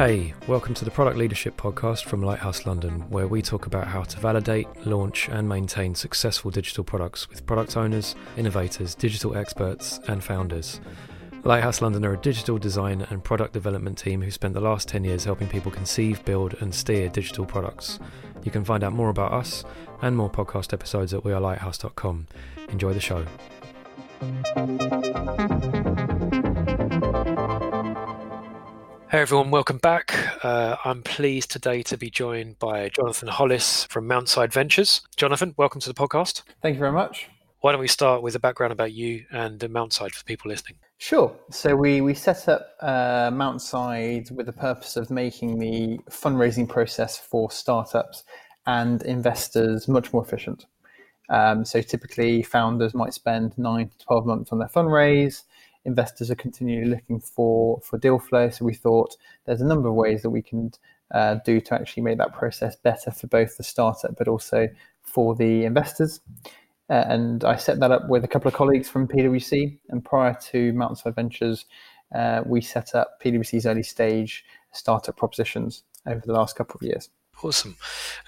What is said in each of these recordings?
Hey, welcome to the Product Leadership Podcast from Lighthouse London, where we talk about how to validate, launch, and maintain successful digital products with product owners, innovators, digital experts, and founders. Lighthouse London are a digital design and product development team who spent the last 10 years helping people conceive, build, and steer digital products. You can find out more about us and more podcast episodes at wearelighthouse.com. Enjoy the show. Hey everyone, welcome back. Uh, I'm pleased today to be joined by Jonathan Hollis from Mountside Ventures. Jonathan, welcome to the podcast. Thank you very much. Why don't we start with a background about you and Mountside for people listening? Sure. So we, we set up uh, Mountside with the purpose of making the fundraising process for startups and investors much more efficient. Um, so typically, founders might spend nine to 12 months on their fundraise. Investors are continually looking for, for deal flow. So we thought there's a number of ways that we can uh, do to actually make that process better for both the startup but also for the investors. Uh, and I set that up with a couple of colleagues from PwC. And prior to Mountside Ventures, uh, we set up PwC's early stage startup propositions over the last couple of years. Awesome,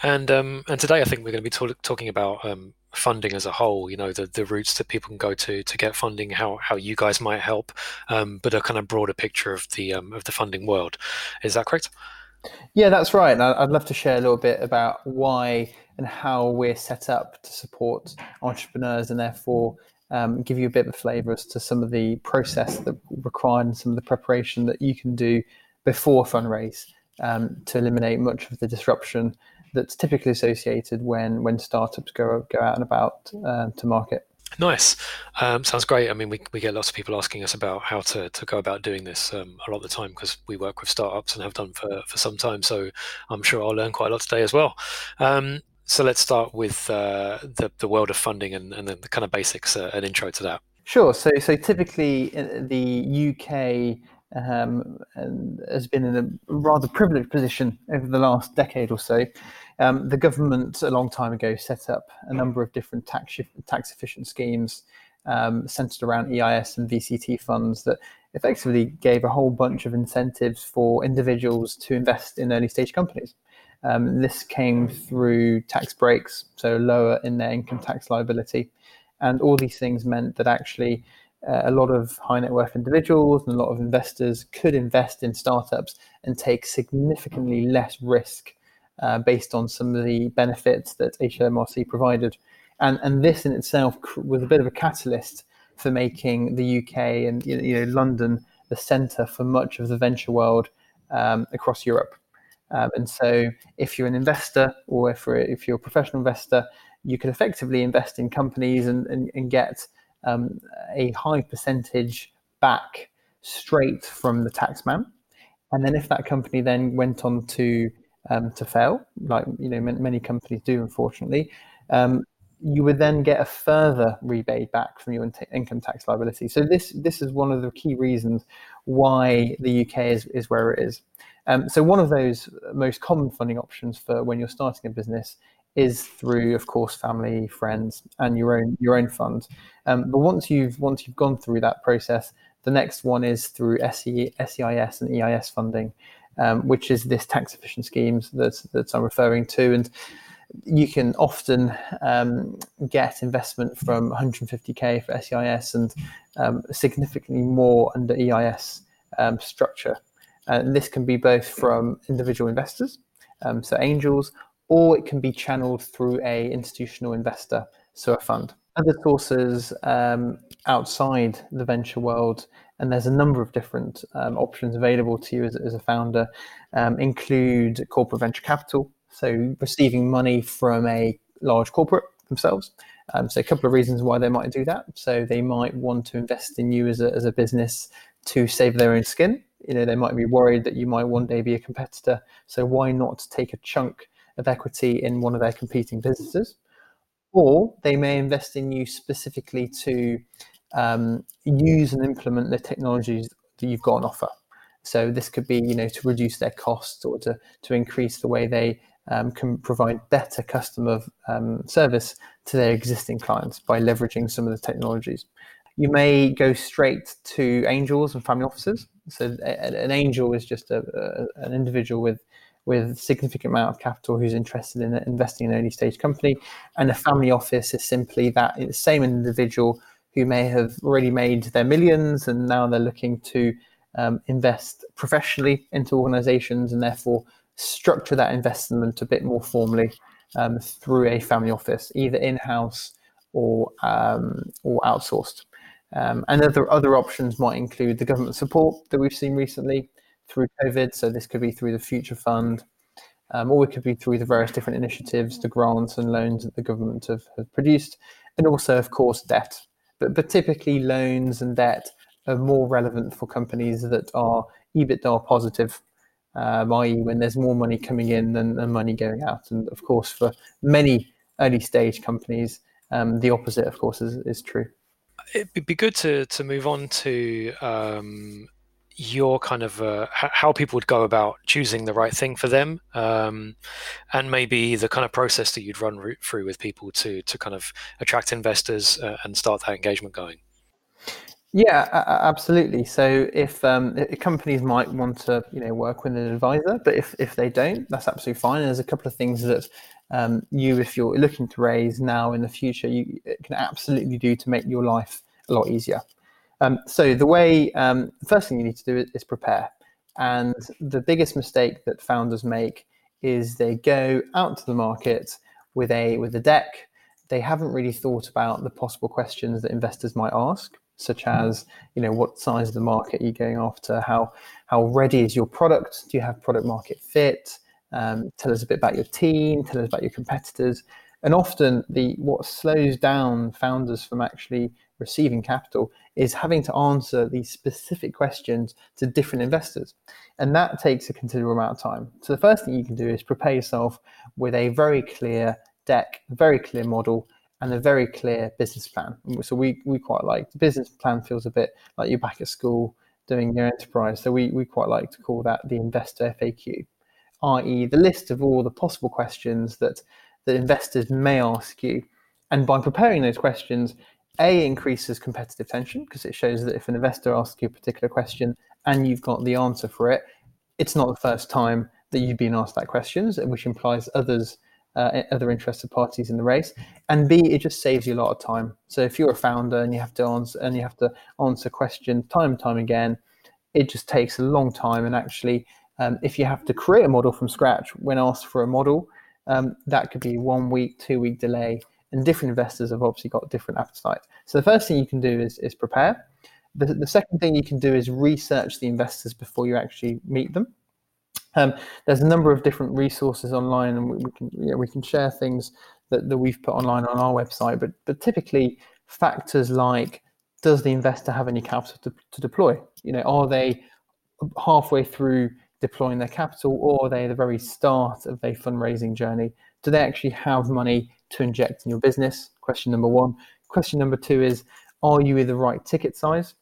and um, and today I think we're going to be talk- talking about um, funding as a whole. You know, the the routes that people can go to to get funding, how how you guys might help, um, but a kind of broader picture of the um, of the funding world. Is that correct? Yeah, that's right. And I'd love to share a little bit about why and how we're set up to support entrepreneurs and therefore um, give you a bit of flavor as to some of the process that required and some of the preparation that you can do before fundraise um, to eliminate much of the disruption that's typically associated when when startups go go out and about uh, to market. Nice. Um, sounds great. I mean, we, we get lots of people asking us about how to, to go about doing this um, a lot of the time because we work with startups and have done for, for some time. So I'm sure I'll learn quite a lot today as well. Um, so let's start with uh, the, the world of funding and, and the kind of basics, uh, an intro to that. Sure. So, so typically the UK um, has been in a rather privileged position over the last decade or so. Um, the government a long time ago set up a number of different tax tax efficient schemes um, centered around EIS and VCT funds that effectively gave a whole bunch of incentives for individuals to invest in early stage companies. Um, this came through tax breaks, so lower in their income tax liability. And all these things meant that actually uh, a lot of high net worth individuals and a lot of investors could invest in startups and take significantly less risk uh, based on some of the benefits that HMRC provided. And, and this in itself was a bit of a catalyst for making the UK and you know, London the centre for much of the venture world um, across Europe. Um, and so, if you're an investor or if if you're a professional investor, you can effectively invest in companies and, and, and get um, a high percentage back straight from the taxman. And then, if that company then went on to um, to fail, like you know many companies do, unfortunately, um, you would then get a further rebate back from your in- income tax liability. So this this is one of the key reasons why the UK is, is where it is. Um, so one of those most common funding options for when you're starting a business is through, of course, family, friends, and your own your own fund. Um, but once you've once you've gone through that process, the next one is through SE, SEIS and EIS funding, um, which is this tax efficient schemes that that I'm referring to, and you can often um, get investment from 150k for SEIS and um, significantly more under EIS um, structure. And this can be both from individual investors, um, so angels, or it can be channeled through a institutional investor, so a fund. Other sources um, outside the venture world, and there's a number of different um, options available to you as, as a founder, um, include corporate venture capital, so receiving money from a large corporate themselves. Um, so a couple of reasons why they might do that. So they might want to invest in you as a, as a business to save their own skin. You know, they might be worried that you might one day be a competitor. So why not take a chunk of equity in one of their competing businesses? Or they may invest in you specifically to um, use and implement the technologies that you've got on offer. So this could be, you know, to reduce their costs or to to increase the way they um, can provide better customer um, service to their existing clients by leveraging some of the technologies. You may go straight to angels and family offices. So an angel is just a, a, an individual with with a significant amount of capital who's interested in investing in an early stage company, and a family office is simply that same individual who may have already made their millions and now they're looking to um, invest professionally into organizations and therefore structure that investment a bit more formally um, through a family office, either in house or um, or outsourced. Um, and other other options might include the government support that we've seen recently through COVID. So this could be through the Future Fund, um, or it could be through the various different initiatives, the grants and loans that the government have, have produced, and also, of course, debt. But but typically, loans and debt are more relevant for companies that are EBITDA positive, um, i.e., when there's more money coming in than, than money going out. And of course, for many early stage companies, um, the opposite, of course, is, is true it'd be good to to move on to um, your kind of uh, how people would go about choosing the right thing for them, um, and maybe the kind of process that you'd run through with people to to kind of attract investors uh, and start that engagement going. Yeah, absolutely. So if, um, companies might want to, you know, work with an advisor, but if, if they don't, that's absolutely fine. And there's a couple of things that um, you, if you're looking to raise now in the future, you can absolutely do to make your life a lot easier. Um, so the way, um, the first thing you need to do is, is prepare. And the biggest mistake that founders make is they go out to the market with a with a deck. They haven't really thought about the possible questions that investors might ask such as you know what size of the market are you going after how how ready is your product do you have product market fit um, tell us a bit about your team tell us about your competitors and often the what slows down founders from actually receiving capital is having to answer these specific questions to different investors and that takes a considerable amount of time so the first thing you can do is prepare yourself with a very clear deck very clear model and a very clear business plan. So we, we quite like the business plan feels a bit like you're back at school doing your enterprise. So we, we quite like to call that the investor FAQ, i.e. the list of all the possible questions that, that investors may ask you. And by preparing those questions, A increases competitive tension because it shows that if an investor asks you a particular question and you've got the answer for it, it's not the first time that you've been asked that question, which implies others uh, other interested parties in the race, and B, it just saves you a lot of time. So if you're a founder and you have to answer and you have to answer questions time and time again, it just takes a long time. And actually, um, if you have to create a model from scratch when asked for a model, um, that could be one week, two week delay. And different investors have obviously got different appetite. So the first thing you can do is, is prepare. The, the second thing you can do is research the investors before you actually meet them. Um, there's a number of different resources online, and we, we can you know, we can share things that, that we've put online on our website. But but typically factors like does the investor have any capital to, to deploy? You know, are they halfway through deploying their capital, or are they the very start of their fundraising journey? Do they actually have money to inject in your business? Question number one. Question number two is, are you in the right ticket size?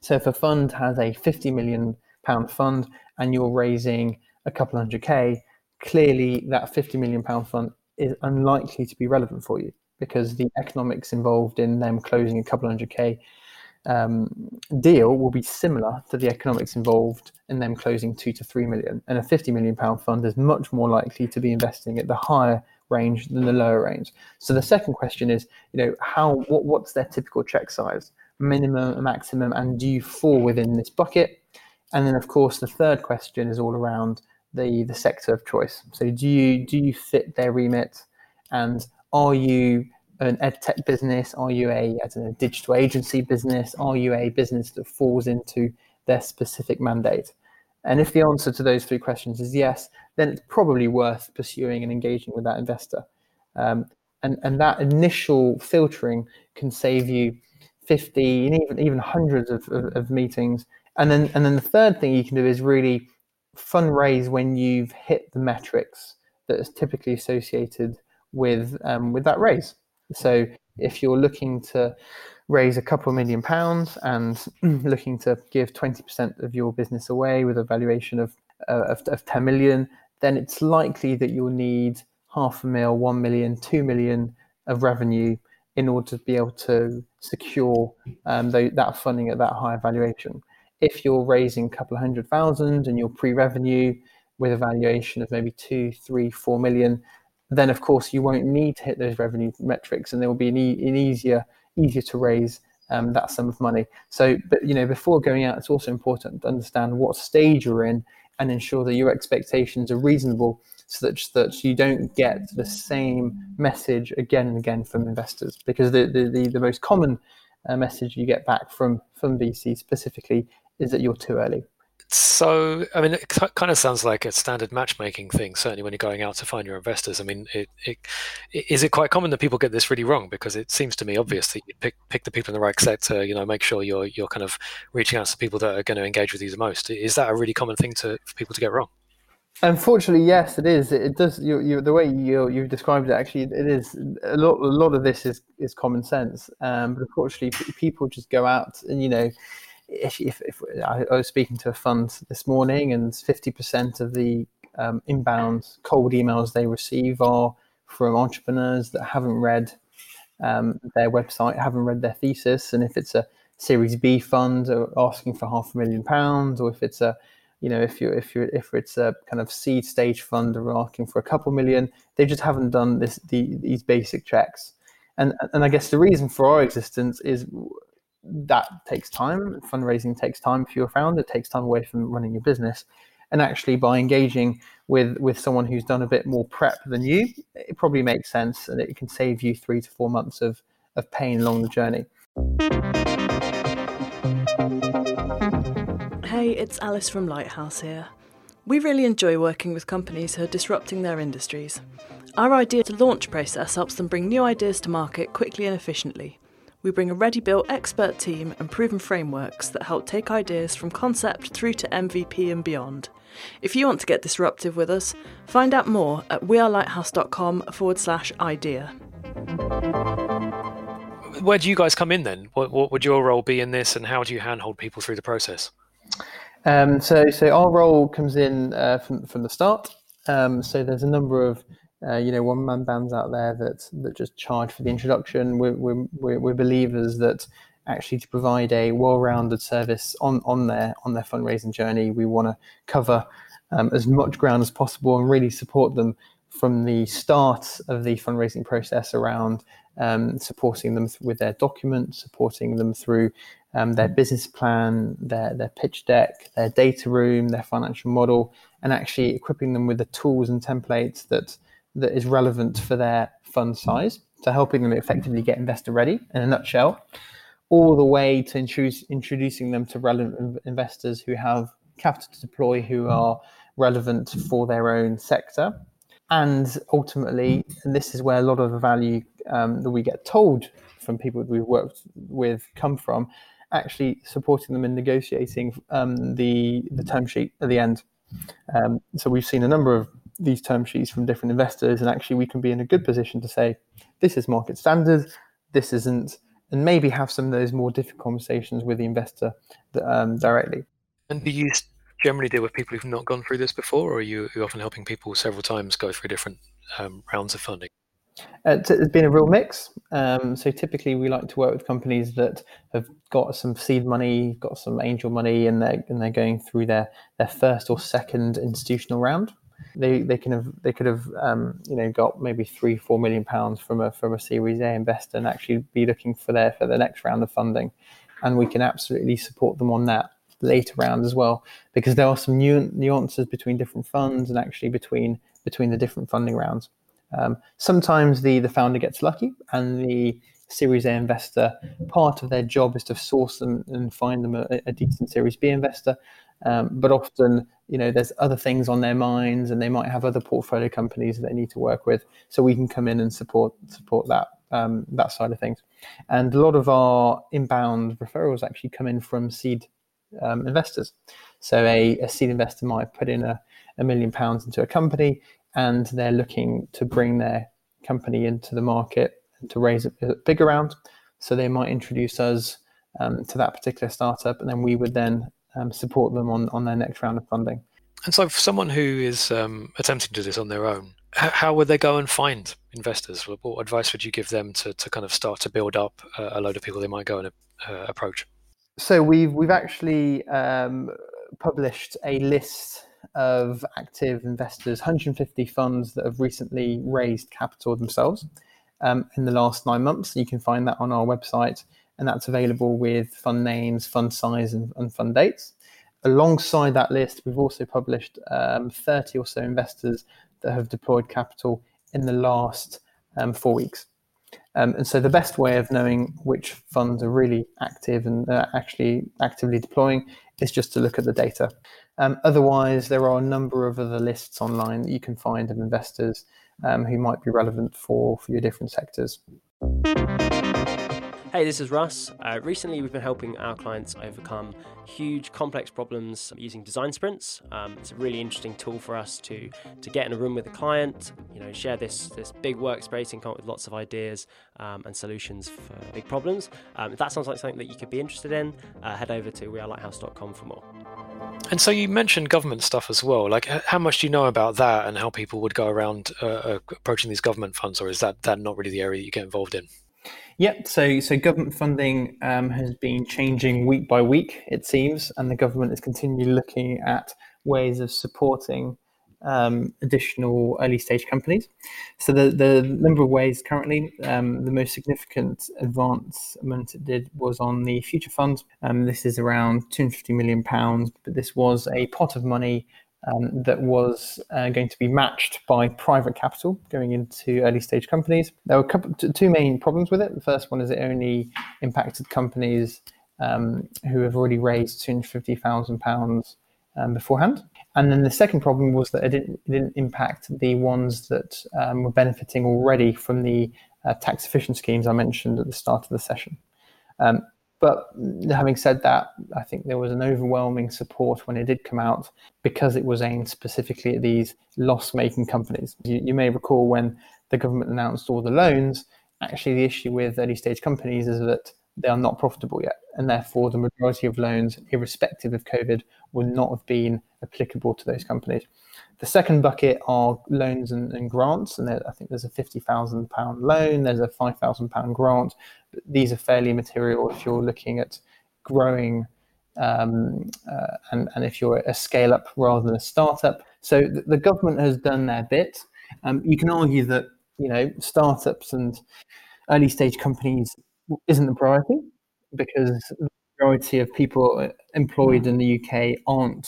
So if a fund has a 50 million pound fund and you're raising a couple hundred K, clearly that 50 million pound fund is unlikely to be relevant for you because the economics involved in them closing a couple hundred K um, deal will be similar to the economics involved in them closing two to three million. And a 50 million pound fund is much more likely to be investing at the higher range than the lower range. So the second question is, you know, how what, what's their typical check size, minimum, maximum, and do you fall within this bucket? And then, of course, the third question is all around the the sector of choice. So, do you do you fit their remit, and are you an ed tech business? Are you a as a digital agency business? Are you a business that falls into their specific mandate? And if the answer to those three questions is yes, then it's probably worth pursuing and engaging with that investor. Um, and, and that initial filtering can save you 50 and even, even hundreds of, of, of meetings and then and then the third thing you can do is really fundraise when you've hit the metrics that is typically associated with um, with that raise. So if you're looking to raise a couple of million pounds and looking to give 20% of your business away with a valuation of, uh, of, of 10 million, then it's likely that you'll need half a mil, 1 million, 2 million of revenue in order to be able to secure um, that funding at that higher valuation. If you're raising a couple of hundred thousand and you're pre-revenue with a valuation of maybe two, three, four million, then of course you won't need to hit those revenue metrics, and there will be an, e- an easier easier to raise um, that sum of money. So, but you know, before going out, it's also important to understand what stage you're in and ensure that your expectations are reasonable such that you don't get the same message again and again from investors because the, the, the, the most common uh, message you get back from from VC specifically is that you're too early. So, I mean, it kind of sounds like a standard matchmaking thing. Certainly, when you're going out to find your investors. I mean, it, it, is it quite common that people get this really wrong? Because it seems to me obvious that you pick pick the people in the right sector. You know, make sure you're you're kind of reaching out to people that are going to engage with you the most. Is that a really common thing to for people to get wrong? Unfortunately, yes, it is. It does. You, you, the way you you've described it, actually, it is a lot. A lot of this is is common sense. Um, but unfortunately, people just go out and you know, if, if, if I, was speaking to a fund this morning, and fifty percent of the um, inbound cold emails they receive are from entrepreneurs that haven't read um, their website, haven't read their thesis, and if it's a Series B fund asking for half a million pounds, or if it's a you know, if you if you if it's a kind of seed stage fund or asking for a couple million, they just haven't done this the, these basic checks. And and I guess the reason for our existence is that takes time. Fundraising takes time for your founder. It takes time away from running your business. And actually, by engaging with with someone who's done a bit more prep than you, it probably makes sense, and it can save you three to four months of of pain along the journey. Hey, it's Alice from Lighthouse here. We really enjoy working with companies who are disrupting their industries. Our idea to launch process helps them bring new ideas to market quickly and efficiently. We bring a ready built expert team and proven frameworks that help take ideas from concept through to MVP and beyond. If you want to get disruptive with us, find out more at wearelighthouse.com forward slash idea. Where do you guys come in then? What, what would your role be in this, and how do you handhold people through the process? Um, so, so our role comes in uh, from from the start. Um, so there's a number of uh, you know one man bands out there that that just charge for the introduction. We're we're, we're believers that actually to provide a well-rounded service on on their on their fundraising journey, we want to cover um, as much ground as possible and really support them from the start of the fundraising process around um, supporting them with their documents, supporting them through um, their business plan, their, their pitch deck, their data room, their financial model, and actually equipping them with the tools and templates that that is relevant for their fund size. So helping them effectively get investor ready in a nutshell, all the way to introduce, introducing them to relevant investors who have capital to deploy, who are relevant for their own sector. And ultimately, and this is where a lot of the value um, that we get told from people that we've worked with come from, actually supporting them in negotiating um, the the term sheet at the end. Um, so we've seen a number of these term sheets from different investors, and actually we can be in a good position to say this is market standard, this isn't, and maybe have some of those more difficult conversations with the investor um, directly. And do you generally deal with people who've not gone through this before, or are you often helping people several times go through different um, rounds of funding? Uh, it's been a real mix. Um, so typically, we like to work with companies that have got some seed money, got some angel money, and they're and they're going through their their first or second institutional round. They they can have they could have um, you know got maybe three four million pounds from a from a Series A investor and actually be looking for their for the next round of funding, and we can absolutely support them on that later round as well because there are some nu- nuances between different funds and actually between between the different funding rounds. Um, sometimes the, the founder gets lucky and the Series A investor, part of their job is to source them and find them a, a decent Series B investor. Um, but often, you know, there's other things on their minds, and they might have other portfolio companies that they need to work with. So we can come in and support support that um, that side of things. And a lot of our inbound referrals actually come in from seed um, investors. So a, a, seed investor might put in a, a million pounds into a company and they're looking to bring their company into the market and to raise a, bigger round. So they might introduce us um, to that particular startup, and then we would then um, support them on, on their next round of funding. And so, for someone who is um, attempting to do this on their own, how would they go and find investors? What advice would you give them to, to kind of start to build up a, load of people they might go and uh, approach? So we've we've actually um, published a list of active investors, 150 funds that have recently raised capital themselves um, in the last nine months. You can find that on our website, and that's available with fund names, fund size, and, and fund dates. Alongside that list, we've also published um, 30 or so investors that have deployed capital in the last um, four weeks. Um, and so the best way of knowing which funds are really active and uh, actually actively deploying is just to look at the data. Um, otherwise, there are a number of other lists online that you can find of investors um, who might be relevant for, for your different sectors. Hey, this is Russ. Uh, recently, we've been helping our clients overcome huge, complex problems using design sprints. Um, it's a really interesting tool for us to to get in a room with a client, you know, share this this big workspace and come up with lots of ideas um, and solutions for big problems. Um, if that sounds like something that you could be interested in, uh, head over to wearelighthouse.com for more. And so you mentioned government stuff as well. Like, how much do you know about that and how people would go around uh, uh approaching these government funds, or is that that not really the area that you get involved in? Yep. So, so government funding um, has been changing week by week, it seems, and the government is continually looking at ways of supporting um, additional early stage companies. So, the, the number of ways currently, um, the most significant advancement it did was on the Future Fund. Um, this is around 250 million pounds, but this was a pot of money um, that was uh, going to be matched by private capital going into early stage companies. There were couple, two main problems with it. The first one is it only impacted companies um, who have already raised £250,000 um, beforehand. And then the second problem was that it didn't, it didn't impact the ones that um, were benefiting already from the uh, tax efficient schemes I mentioned at the start of the session. But having said that, I think there was an overwhelming support when it did come out because it was aimed specifically at these loss making companies. You, you, may recall when the government announced all the loans, actually, the issue with early stage companies is that they are not profitable yet. And therefore, the majority of loans, irrespective of COVID, would not have been applicable to those companies. The second bucket are loans and, and grants, and there, I think there's a fifty thousand pound loan, there's a five thousand pound grant. These are fairly material if you're looking at growing, um, uh, and and if you're a scale up rather than a startup. So the, the government has done their bit. Um, you can argue that you know startups and early stage companies isn't the priority because the majority of people employed in the UK aren't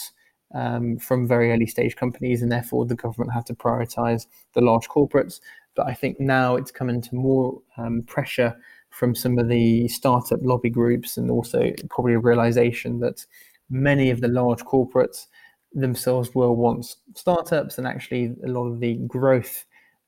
um, from very early stage companies, and therefore the government had to prioritize the large corporates. But I think now it's come into more um, pressure from some of the startup lobby groups, and also probably a realization that many of the large corporates themselves were once startups, and actually a lot of the growth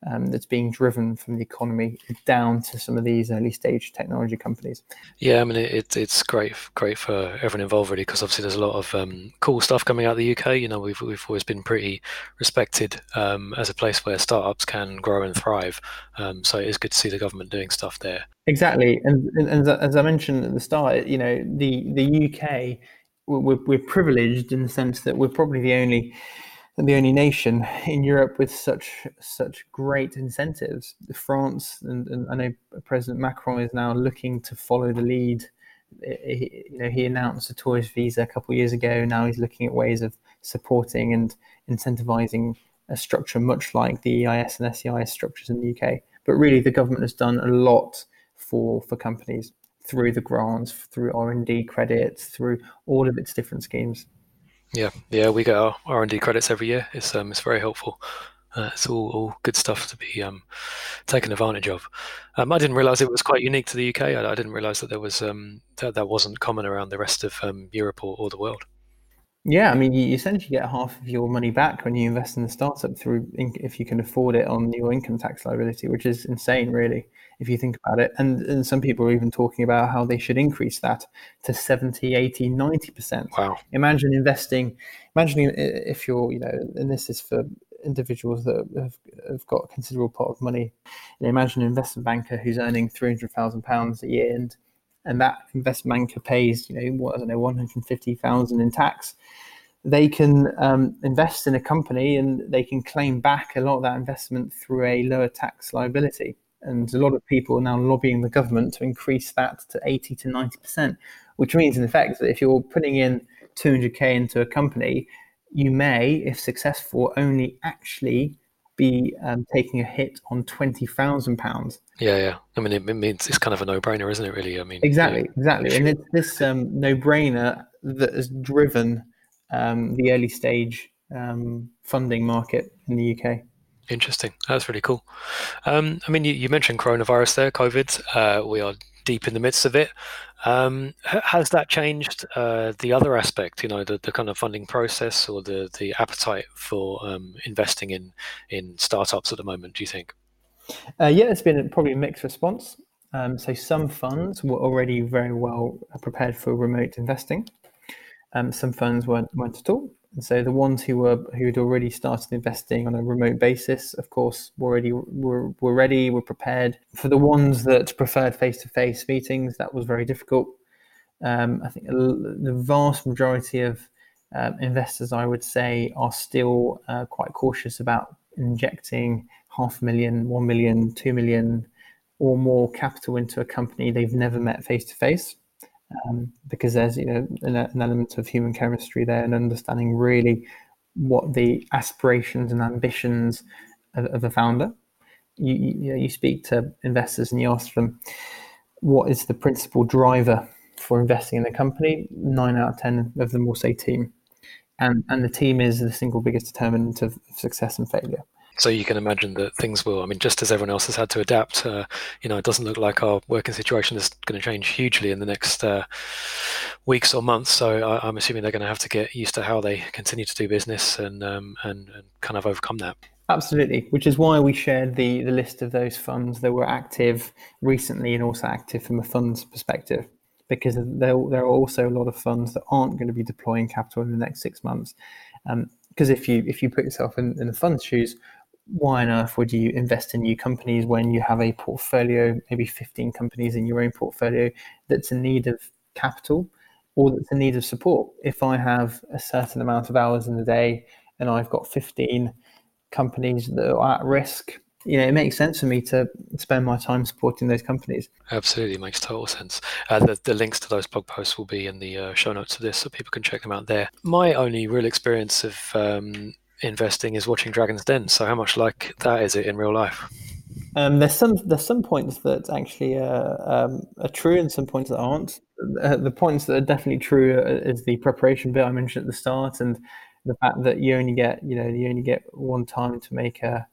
um, that's being driven from the economy down to some of these early stage technology companies. Yeah, I mean it, it's great great for everyone involved really because obviously there's a lot of um, cool stuff coming out of the UK. You know, we've we've always been pretty respected um, as a place where startups can grow and thrive. Um, so it is good to see the government doing stuff there. Exactly, and, and, and as I mentioned at the start, you know, the the UK we're, we're privileged in the sense that we're probably the only the only nation in Europe with such such great incentives. France and, and I know President Macron is now looking to follow the lead. He, you know, he announced a tourist visa a couple of years ago. Now he's looking at ways of supporting and incentivizing a structure much like the EIS and SEIS structures in the UK. But really, the government has done a lot for for companies through the grants, through R and D credits, through all of its different schemes. Yeah, yeah, we get our R and D credits every year. It's um, it's very helpful. Uh, it's all, all good stuff to be um, taken advantage of. Um, I didn't realize it was quite unique to the UK. I, I didn't realize that there was um, that, that wasn't common around the rest of um, Europe or, or the world. Yeah, I mean, you essentially get half of your money back when you invest in the startup through if you can afford it on your income tax liability, which is insane, really if you think about it. And, and some people are even talking about how they should increase that to 70, 80, 90%. Wow. Imagine investing, imagine if you're, you know, and this is for individuals that have, have got a considerable pot of money. You know, imagine an investment banker who's earning £300,000 a year and and that investment banker pays, you know, what I don't know, 150,000 in tax they can um, invest in a company and they can claim back a lot of that investment through a lower tax liability. And a lot of people are now lobbying the government to increase that to 80 to 90%, which means, in effect, that if you're putting in 200k into a company, you may, if successful, only actually be um, taking a hit on twenty thousand pounds. Yeah, yeah. I mean, it, it, means it's kind of a no-brainer, isn't it? Really. I mean, exactly, yeah. exactly. And it's this um, no-brainer that has driven um, the early stage um, funding market in the UK. Interesting. That's really cool. Um, I mean, you, you, mentioned coronavirus there, COVID. Uh, we are deep in the midst of it. Um, has that changed uh, the other aspect, you know, the, the kind of funding process or the, the appetite for um, investing in, in startups at the moment, do you think? Uh, yeah, it's been probably a mixed response. Um, so some funds were already very well prepared for remote investing. Um, some funds weren't, weren't at all. And so the ones who were who had already started investing on a remote basis, of course, were already were, were ready, were prepared. For the ones that preferred face to face meetings, that was very difficult. Um, I think the vast majority of um, investors, I would say, are still uh, quite cautious about injecting half a million, one million, two million, or more capital into a company they've never met face to face um, because there's you know an, an, element of human chemistry there and understanding really what the aspirations and ambitions of, of a founder. You, you, know, you speak to investors and you ask them what is the principal driver for investing in a company. Nine out of ten of them will say team, and and the team is the single biggest determinant of success and failure so you can imagine that things will i mean just as everyone else has had to adapt uh, you know it doesn't look like our working situation is going to change hugely in the next uh, weeks or months so I, am assuming they're going to have to get used to how they continue to do business and, um, and, and kind of overcome that Absolutely, which is why we shared the, the list of those funds that were active recently and also active from a funds perspective, because there, there are also a lot of funds that aren't going to be deploying capital in the next six months. Because um, if you if you put yourself in, in the fund's shoes, why on earth would you invest in new companies when you have a portfolio, maybe 15 companies in your own portfolio that's in need of capital or that's in need of support? If I have a certain amount of hours in the day and I've got 15 companies that are at risk, you know, it makes sense for me to spend my time supporting those companies. Absolutely, makes total sense. Uh, the, the, links to those blog posts will be in the uh, show notes of this, so people can check them out there. My only real experience of um, investing is watching Dragon's Den. So how much like that is it in real life? Um, there's some there's some points that actually uh, um, are true and some points that aren't. Uh, the points that are definitely true is the preparation bit I mentioned at the start, and the fact that you only get you know you only get one time to make a,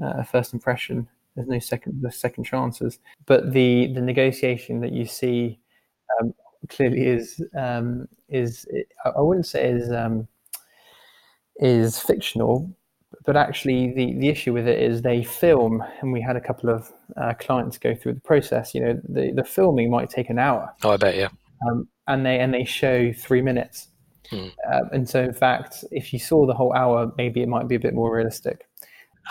a first impression. There's no second second chances. But the the negotiation that you see um, clearly is um, is I wouldn't say is um, is fictional, but actually the, the issue with it is they film, and we had a couple of uh, clients go through the process. You know, the, the filming might take an hour. Oh, I bet, yeah. Um, and they and they show three minutes. Hmm. Um, and so, in fact, if you saw the whole hour, maybe it might be a bit more realistic.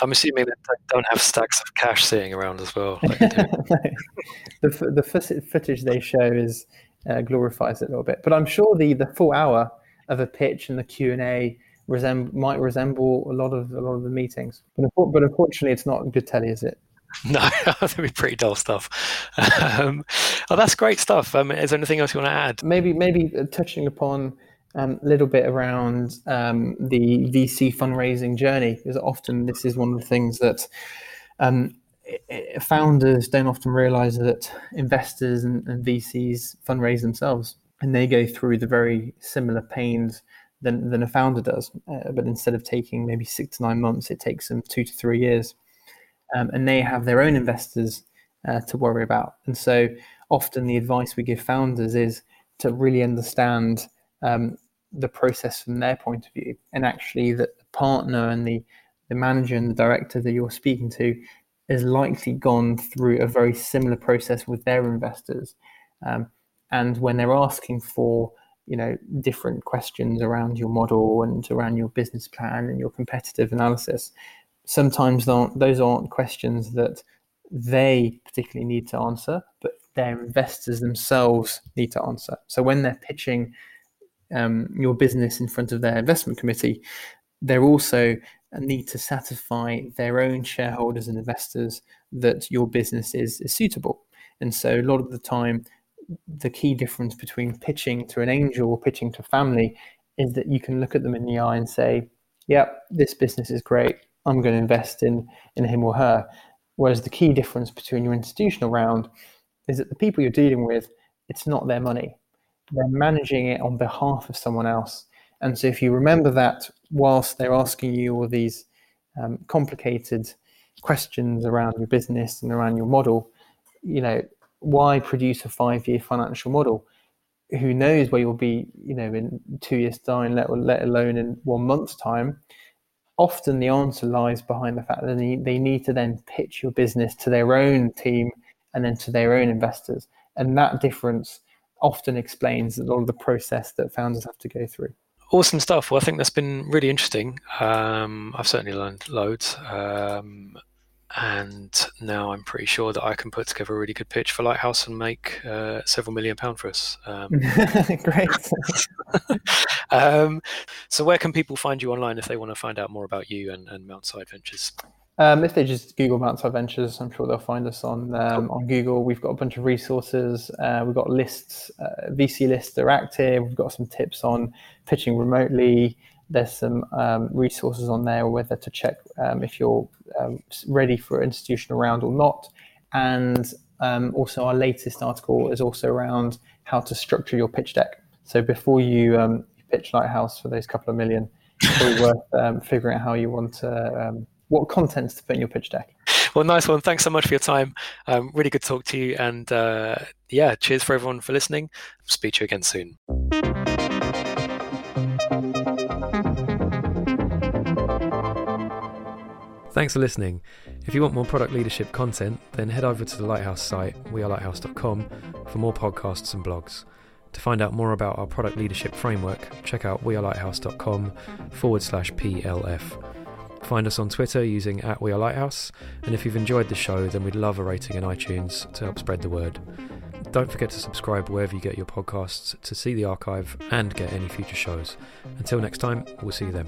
I'm assuming that they don't have stacks of cash sitting around as well. Like the the footage they show is uh, glorifies it a little bit, but I'm sure the the full hour of a pitch and the Q and A resemble might resemble a lot of a lot of the meetings. But, but unfortunately, it's not good telly, is it? No, that'd be pretty dull stuff. Um, oh, that's great stuff. Um, is there anything else you want to add? Maybe, maybe touching upon um, a little bit around um, the VC fundraising journey, because often this is one of the things that um, founders don't often realize that investors and, and VCs fundraise themselves, and they go through the very similar pains than, than a founder does. Uh, but instead of taking maybe six to nine months, it takes them two to three years. Um, and they have their own investors uh, to worry about. And so often the advice we give founders is to really understand um, the process from their point of view. And actually, that the partner and the, the manager and the director that you're speaking to has likely gone through a very similar process with their investors. Um, and when they're asking for you know different questions around your model and around your business plan and your competitive analysis sometimes those aren't questions that they particularly need to answer but their investors themselves need to answer so when they're pitching um, your business in front of their investment committee, they're also need to satisfy their own shareholders and investors that your business is, is suitable. And so a lot of the time, the key difference between pitching to an angel or pitching to family is that you can look at them in the eye and say, "Yep, yeah, this business is great. I'm going to invest in in him or her." Whereas the key difference between your institutional round is that the people you're dealing with, it's not their money. They're managing it on behalf of someone else. And so if you remember that whilst they're asking you all these um, complicated questions around your business and around your model, you know, why produce a five-year financial model? Who knows where you'll be, you know, in two years' time, let, let alone in one month's time. Often the answer lies behind the fact that they, they need to then pitch your business to their own team and then to their own investors. And that difference often explains a lot of the process that founders have to go through. Awesome stuff. Well, I think that's been really interesting. Um, I've certainly learned loads. Um, and now I'm pretty sure that I can put together a really good pitch for Lighthouse and make uh, several million pound for us. Um, Great. um, so, where can people find you online if they want to find out more about you and, and Mountside Ventures? Um, if they just Google Mountside Ventures, I'm sure they'll find us on um, on Google. We've got a bunch of resources. Uh, we've got lists, uh, VC lists are active. We've got some tips on pitching remotely. There's some um, resources on there whether to check um, if you're um, ready for an institutional round or not. And um, also, our latest article is also around how to structure your pitch deck. So before you pitch Lighthouse for those couple of million, it's worth figuring out how you want to what contents to put in your pitch deck. Well, nice one. Thanks so much for your time. Um, really good talk to you. And uh, yeah, cheers for everyone for listening. Speak to you again soon. Thanks for listening. If you want more product leadership content, then head over to the Lighthouse site, wearelighthouse.com, for more podcasts and blogs. To find out more about our product leadership framework, check out wearelighthouse.com forward slash PLF. Find us on Twitter using at We Are Lighthouse, and if you've enjoyed the show, then we'd love a rating in iTunes to help spread the word. Don't forget to subscribe wherever you get your podcasts to see the archive and get any future shows. Until next time, we'll see you then.